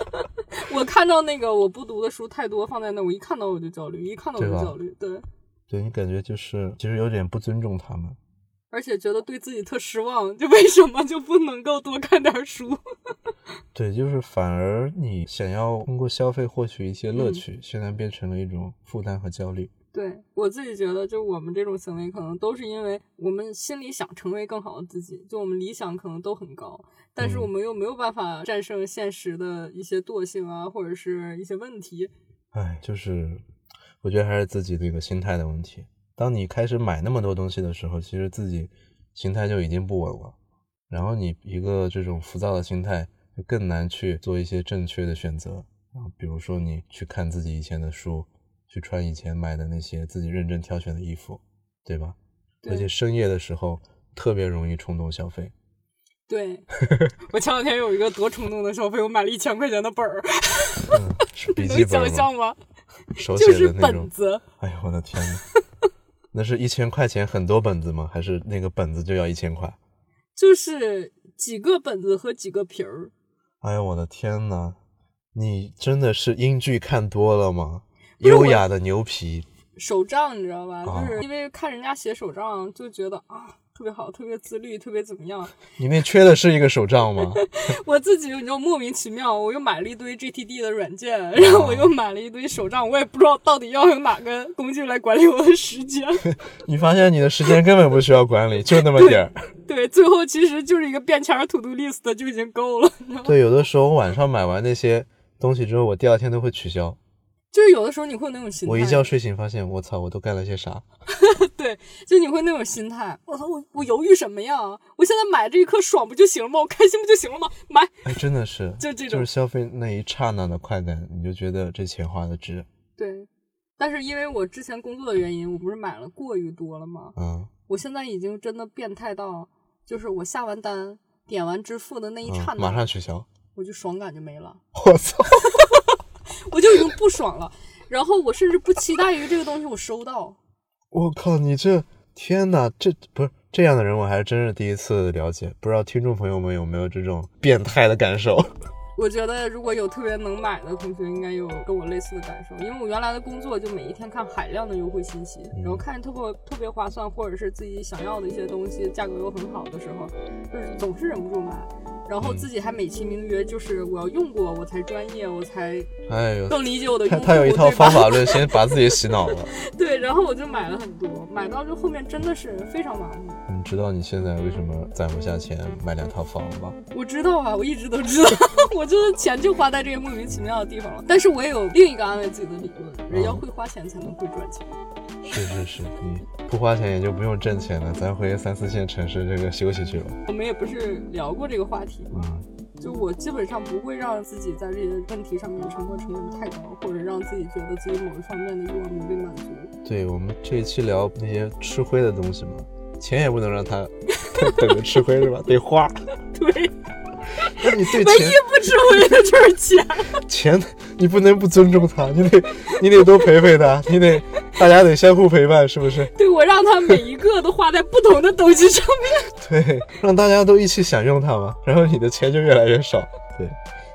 我看到那个我不读的书太多放在那，我一看到我就焦虑，一看到我就焦虑。对，对你感觉就是其实有点不尊重他们，而且觉得对自己特失望，就为什么就不能够多看点书？对，就是反而你想要通过消费获取一些乐趣，现在变成了一种负担和焦虑。对我自己觉得，就我们这种行为，可能都是因为我们心里想成为更好的自己，就我们理想可能都很高，但是我们又没有办法战胜现实的一些惰性啊，或者是一些问题。哎，就是我觉得还是自己的一个心态的问题。当你开始买那么多东西的时候，其实自己心态就已经不稳了，然后你一个这种浮躁的心态，就更难去做一些正确的选择啊，比如说你去看自己以前的书。去穿以前买的那些自己认真挑选的衣服，对吧？而且深夜的时候特别容易冲动消费。对，我前两天有一个多冲动的消费，我买了一千块钱的本儿，是笔记本吗？想象吗？手写的本子。哎呀，我的天呐，那是一千块钱很多本子吗？还是那个本子就要一千块？就是几个本子和几个皮儿。哎呀，我的天呐，你真的是英剧看多了吗？优雅的牛皮手账，你知道吧？就是因为看人家写手账，就觉得啊，特别好，特别自律，特别怎么样？你那缺的是一个手账吗？我自己，你知道莫名其妙，我又买了一堆 GTD 的软件，然后我又买了一堆手账，我也不知道到底要用哪个工具来管理我的时间。你发现你的时间根本不需要管理，就那么点儿。对，最后其实就是一个便签 To Do List 就已经够了。对，有的时候晚上买完那些东西之后，我第二天都会取消。就是有的时候你会有那种心态，我一觉睡醒发现，我操，我都干了些啥？对，就你会那种心态，我操，我我犹豫什么呀？我现在买这一刻爽不就行了吗？我开心不就行了吗？买，哎，真的是，就这种，就是消费那一刹那的快感，你就觉得这钱花的值。对，但是因为我之前工作的原因，我不是买了过于多了吗？嗯，我现在已经真的变态到，就是我下完单点完支付的那一刹那，马上取消，我就爽感就没了。我操！我就已经不爽了，然后我甚至不期待于这个东西我收到。我靠，你这天哪，这不是这样的人，我还真是第一次了解。不知道听众朋友们有没有这种变态的感受？我觉得如果有特别能买的同学，应该有跟我类似的感受。因为我原来的工作就每一天看海量的优惠信息，然后看见特别特别划算，或者是自己想要的一些东西，价格又很好的时候，就是总是忍不住买。然后自己还美其名曰就是我要用过我才专业，我才哎呦更理解我的。他他有一套方法论，先把自己洗脑了。对，然后我就买了很多，买到就后面真的是非常麻木。你知道你现在为什么攒不下钱买两套房吗？我知道啊，我一直都知道，我就是钱就花在这些莫名其妙的地方了。但是我也有另一个安慰自己的理论：人要会花钱才能会赚钱。是是是，你不花钱也就不用挣钱了，咱回三四线城市这个休息去吧。我们也不是聊过这个话题吗？就我基本上不会让自己在这些问题上面沉没成本太高，或者让自己觉得自己某一方面的欲望没被满足。对我们这一期聊那些吃灰的东西嘛，钱也不能让他 等着吃灰是吧？得花。对。那你对钱唯一不吃亏的就是钱。钱你不能不尊重他，你得你得多陪陪他，你得大家得相互陪伴，是不是？对，我让他每一个都花在不同的东西上面。对，让大家都一起享用它嘛，然后你的钱就越来越少。对，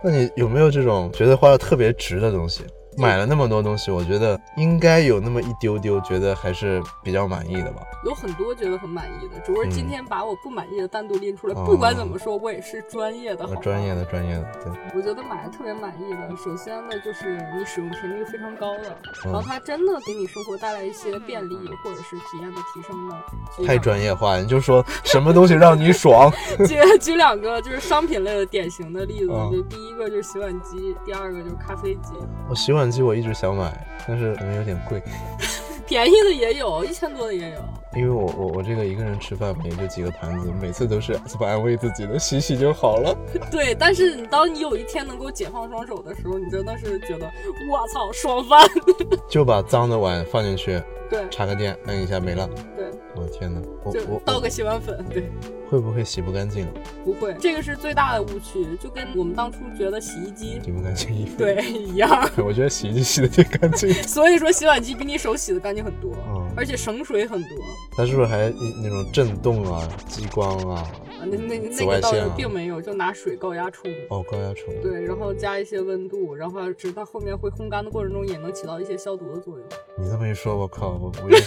那你有没有这种觉得花的特别值的东西？买了那么多东西，我觉得应该有那么一丢丢，觉得还是比较满意的吧。有很多觉得很满意的，只不过今天把我不满意的单独拎出来。不管怎么说，我也是专业的，专业的，专业的。对，我觉得买的特别满意的，首先呢就是你使用频率非常高的，然后它真的给你生活带来一些便利或者是体验的提升的。太专业化，你就说什么东西让你爽？举 举两个就是商品类的典型的例子，就第一个就是洗碗机，第二个就是咖啡机。我洗碗机我一直想买，但是可能有点贵。便宜的也有，一千多的也有。因为我我我这个一个人吃饭，也就几个盘子，每次都是这么安慰自己的，洗洗就好了。对，但是你当你有一天能够解放双手的时候，你真的是觉得我操，爽翻！就把脏的碗放进去，对，插个电，摁一下没了。对，我的天哪，我我倒个洗碗粉，对。会不会洗不干净？不会，这个是最大的误区，就跟我们当初觉得洗衣机洗不干净衣服对一样。我觉得洗衣机洗的最干净。所以说洗碗机比你手洗的干净很多，而且省水很多。它是不是还那种震动啊、激光啊？那那那个倒并没有，就拿水高压冲。哦，高压冲。对，然后加一些温度，然后直到后面会烘干的过程中，也能起到一些消毒的作用。你这么一说，我靠，我我也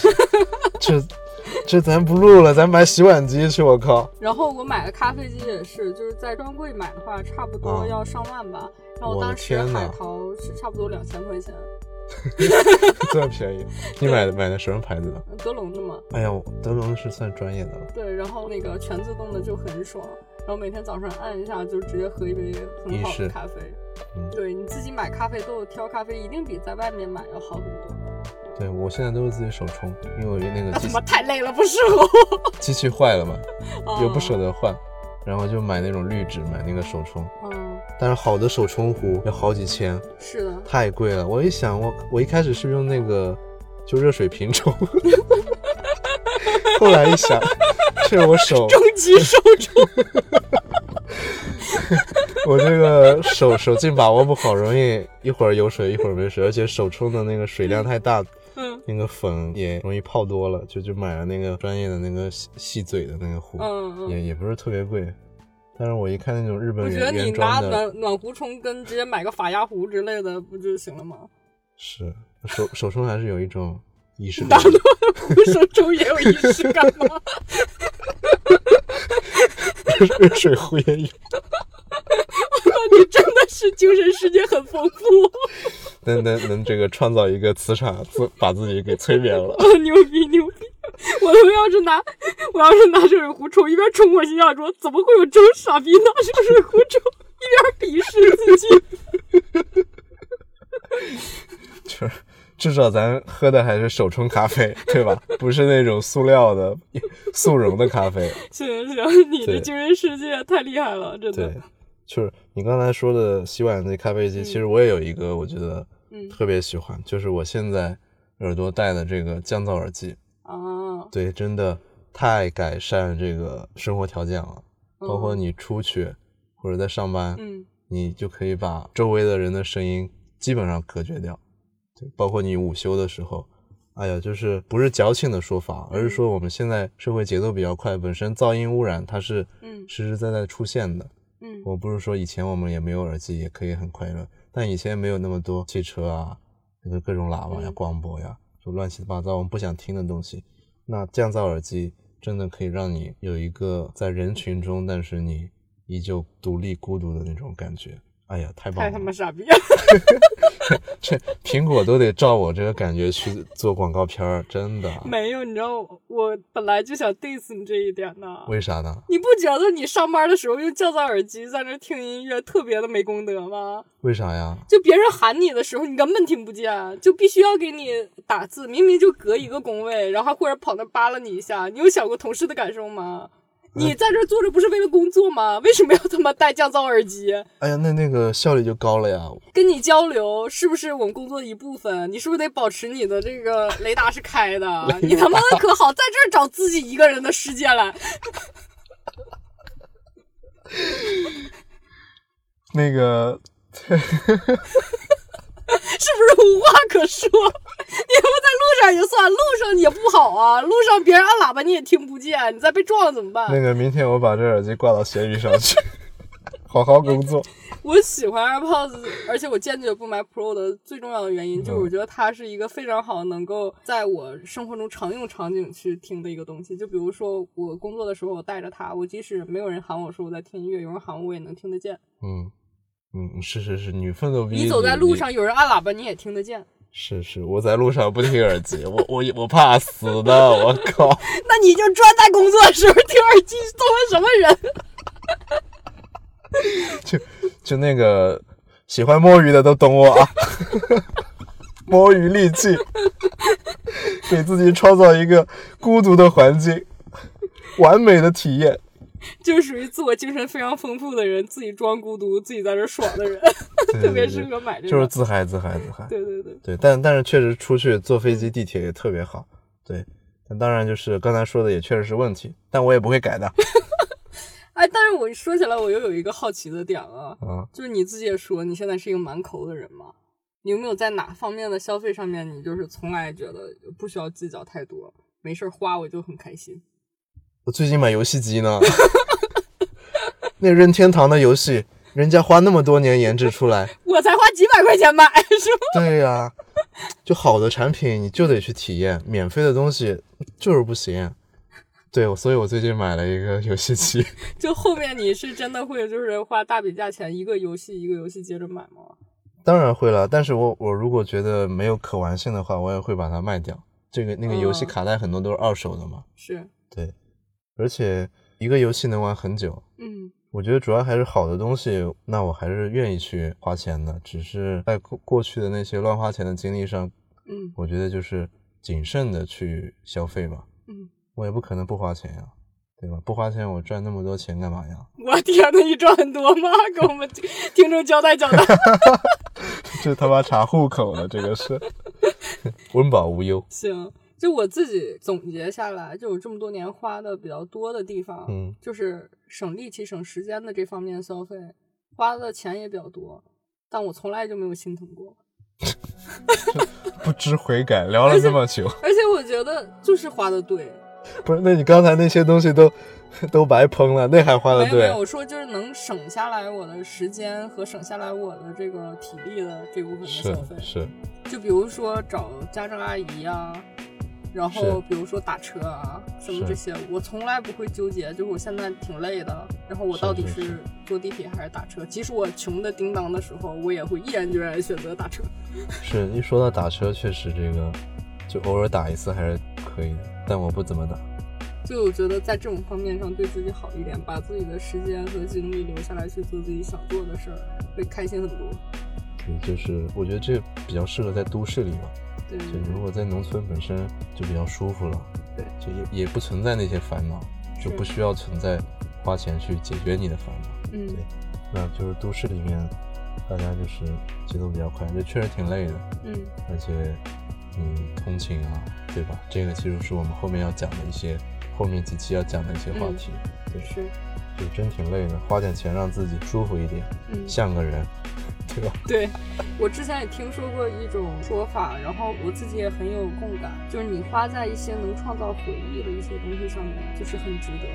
这这咱不录了，咱买洗碗机去，我靠。然后我买的咖啡机也是，就是在专柜买的话，差不多要上万吧。然后当时海淘是差不多两千块钱。这么便宜？你买的买的什么牌子的？德龙的吗？哎呀，德龙是算专业的了。对，然后那个全自动的就很爽，然后每天早上按一下就直接喝一杯很好的咖啡。嗯，对你自己买咖啡豆挑咖啡一定比在外面买要好很多。对我现在都是自己手冲，因为我觉得那个机器太累了，不适合我。机器坏了嘛，又不舍得换，然后就买那种滤纸，买那个手冲。但是好的手冲壶要好几千，是的，太贵了。我一想，我我一开始是用那个就热水瓶冲，后来一想，这我手。终极手冲，我这个手手劲把握不好，容易一会儿有水一会儿没水，而且手冲的那个水量太大，嗯，那个粉也容易泡多了，就就买了那个专业的那个细细嘴的那个壶，嗯嗯，也也不是特别贵。但是我一看那种日本我觉得你拿暖暖壶冲跟直接买个法压壶之类的不就行了吗？是手手冲还是有一种仪式感。打暖手冲也有仪式感吗？热水壶也有。你真的是精神世界很丰富。能能能，这个创造一个磁场，自把自己给催眠了。牛逼牛逼！我他妈要是拿，我要是拿热水壶冲，一边冲我心想说，怎么会有这种傻逼拿热水壶冲，一边鄙视自己。就是至少咱喝的还是手冲咖啡，对吧？不是那种塑料的速溶的咖啡。行行，你的精神世界太厉害了，真的。对，就是你刚才说的洗碗那咖啡机，其实我也有一个，我觉得特别喜欢，就是我现在耳朵戴的这个降噪耳机。哦，对，真的太改善这个生活条件了。包括你出去或者在上班，嗯，你就可以把周围的人的声音基本上隔绝掉。对，包括你午休的时候，哎呀，就是不是矫情的说法，而是说我们现在社会节奏比较快，本身噪音污染它是嗯实实在在出现的。嗯，我不是说以前我们也没有耳机也可以很快乐，但以前没有那么多汽车啊，那个各种喇叭呀、广播呀。就乱七八糟，我们不想听的东西。那降噪耳机真的可以让你有一个在人群中，但是你依旧独立孤独的那种感觉。哎呀，太棒了！太他妈傻逼了！这苹果都得照我这个感觉去做广告片儿，真的。没有，你知道我本来就想 diss 你这一点呢。为啥呢？你不觉得你上班的时候用降噪耳机在那听音乐特别的没功德吗？为啥呀？就别人喊你的时候，你根本听不见，就必须要给你打字，明明就隔一个工位，然后或者跑那扒拉你一下。你有想过同事的感受吗？你在这坐着不是为了工作吗？为什么要他妈戴降噪耳机？哎呀，那那个效率就高了呀。跟你交流是不是我们工作的一部分？你是不是得保持你的这个雷达是开的？你他妈的可好，在这儿找自己一个人的世界来。那个。是不是无话可说？你不在路上也算，路上也不好啊。路上别人按喇叭你也听不见，你再被撞了怎么办？那个明天我把这耳机挂到闲鱼上去，好好工作。我喜欢 AirPods，而且我坚决不买 Pro 的最重要的原因就是我觉得它是一个非常好能够在我生活中常用场景去听的一个东西。就比如说我工作的时候我带着它，我即使没有人喊我说我在听音乐，有人喊我我也能听得见。嗯。嗯，是是是，女奋斗逼。你走在路上，有人按喇叭，你也听得见。是是，我在路上不听耳机，我我我怕死的，我靠。那你就专在工作的时候听耳机，作为什么人？就就那个喜欢摸鱼的都懂我啊，摸鱼利器，给自己创造一个孤独的环境，完美的体验。就属于自我精神非常丰富的人，自己装孤独，自己在这爽的人，特别适合买这个。就是自嗨，自嗨，自嗨。对对对对，但但是确实出去坐飞机、地铁也特别好。对，但当然就是刚才说的也确实是问题，但我也不会改的。哎，但是我说起来，我又有一个好奇的点了，就是你自己也说你现在是一个蛮抠的人嘛，你有没有在哪方面的消费上面，你就是从来觉得不需要计较太多，没事花我就很开心。我最近买游戏机呢，那任天堂的游戏，人家花那么多年研制出来，我才花几百块钱买，是吗？对呀，就好的产品你就得去体验，免费的东西就是不行。对，所以我最近买了一个游戏机。就后面你是真的会就是花大笔价钱一个游戏一个游戏接着买吗？当然会了，但是我我如果觉得没有可玩性的话，我也会把它卖掉。这个那个游戏卡带很多都是二手的嘛。是。对。而且一个游戏能玩很久，嗯，我觉得主要还是好的东西，那我还是愿意去花钱的。只是在过过去的那些乱花钱的经历上，嗯，我觉得就是谨慎的去消费吧，嗯，我也不可能不花钱呀，对吧？不花钱我赚那么多钱干嘛呀？我天呐，你赚很多吗？给我们听众交代交代。这他妈查户口了，这个是 温饱无忧。行。就我自己总结下来，就我这么多年花的比较多的地方，嗯，就是省力气、省时间的这方面消费，花的钱也比较多，但我从来就没有心疼过，不知悔改。聊了这么久，而且我觉得就是花的对，不是？那你刚才那些东西都都白喷了，那还花的对？没有，我说就是能省下来我的时间和省下来我的这个体力的这部分的消费，是，就比如说找家政阿姨呀。然后比如说打车啊什么这些，我从来不会纠结。就是我现在挺累的，然后我到底是坐地铁还是打车？即使我穷的叮当的时候，我也会毅然决然选择打车。是一说到打车，确实这个就偶尔打一次还是可以的，但我不怎么打。就我觉得在这种方面上对自己好一点，把自己的时间和精力留下来去做自己想做的事儿，会开心很多。对，就是我觉得这比较适合在都市里嘛。对，就如果在农村本身就比较舒服了，对，就也也不存在那些烦恼，就不需要存在花钱去解决你的烦恼。嗯，对，那就是都市里面，大家就是节奏比较快，这确实挺累的。嗯，而且嗯通勤啊，对吧？这个其实是我们后面要讲的一些，后面几期要讲的一些话题。对，是，就真挺累的，花点钱让自己舒服一点，像个人。对吧？对，我之前也听说过一种说法，然后我自己也很有共感，就是你花在一些能创造回忆的一些东西上面，就是很值得，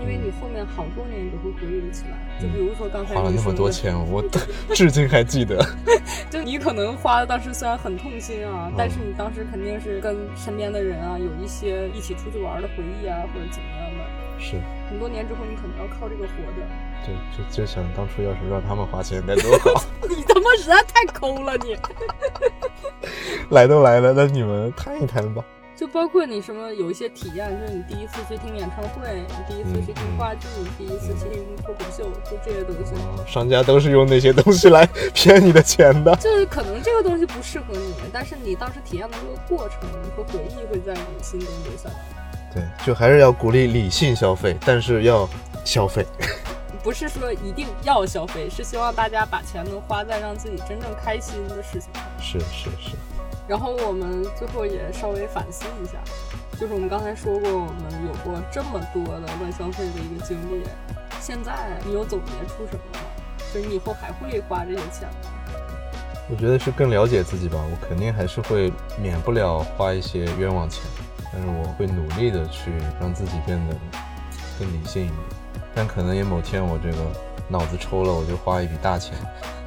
因为你后面好多年你都会回忆得起来。就比如说刚才花了那么多钱，我 至今还记得。就你可能花的当时虽然很痛心啊，但是你当时肯定是跟身边的人啊有一些一起出去玩的回忆啊，或者怎么样的。是。很多年之后你可能要靠这个活着。对，就就想当初要是让他们花钱该多好。你他妈实在太抠了你。来都来了，那你们谈一谈吧。就包括你什么有一些体验，就是你第一次去听演唱会，你第一次去听话剧，第一次去听脱口秀，就这些东西。商家都是用那些东西来 骗你的钱的。就是可能这个东西不适合你，但是你当时体验的那个过程和回忆会在你心中留下来。对，就还是要鼓励理性消费，但是要消费。不是说一定要消费，是希望大家把钱能花在让自己真正开心的事情上。是是是。然后我们最后也稍微反思一下，就是我们刚才说过，我们有过这么多的乱消费的一个经历，现在你有总结出什么吗？就是你以后还会花这些钱吗？我觉得是更了解自己吧，我肯定还是会免不了花一些冤枉钱，但是我会努力的去让自己变得更理性一点。但可能也某天我这个脑子抽了，我就花一笔大钱。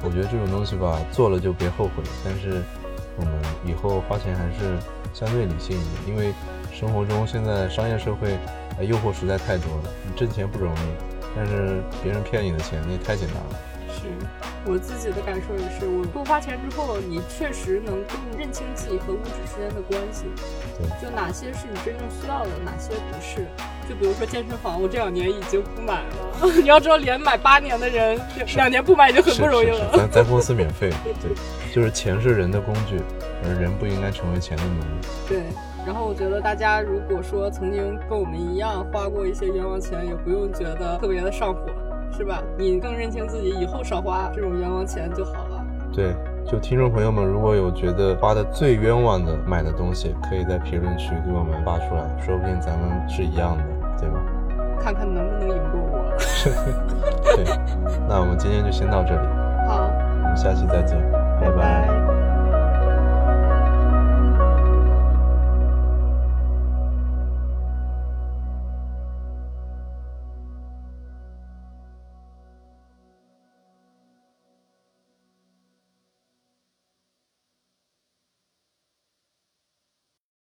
我觉得这种东西吧，做了就别后悔。但是。我们以后花钱还是相对理性一点，因为生活中现在商业社会，诱惑实在太多了。挣钱不容易，但是别人骗你的钱那也太简单了。是我自己的感受也是，我多花钱之后，你确实能更认清自己和物质之间的关系。对，就哪些是你真正需要的，哪些不是。就比如说健身房，我这两年已经不买了。你要知道，连买八年的人，两年不买已经很不容易了。咱 咱公司免费，对，就是钱是人的工具，而人不应该成为钱的奴隶。对，然后我觉得大家如果说曾经跟我们一样花过一些冤枉钱，也不用觉得特别的上火，是吧？你更认清自己，以后少花这种冤枉钱就好了。对，就听众朋友们，如果有觉得花的最冤枉的买的东西，可以在评论区给我们发出来，说不定咱们是一样的。对吧？看看能不能赢过我。对，那我们今天就先到这里。好，我们下期再见，拜拜。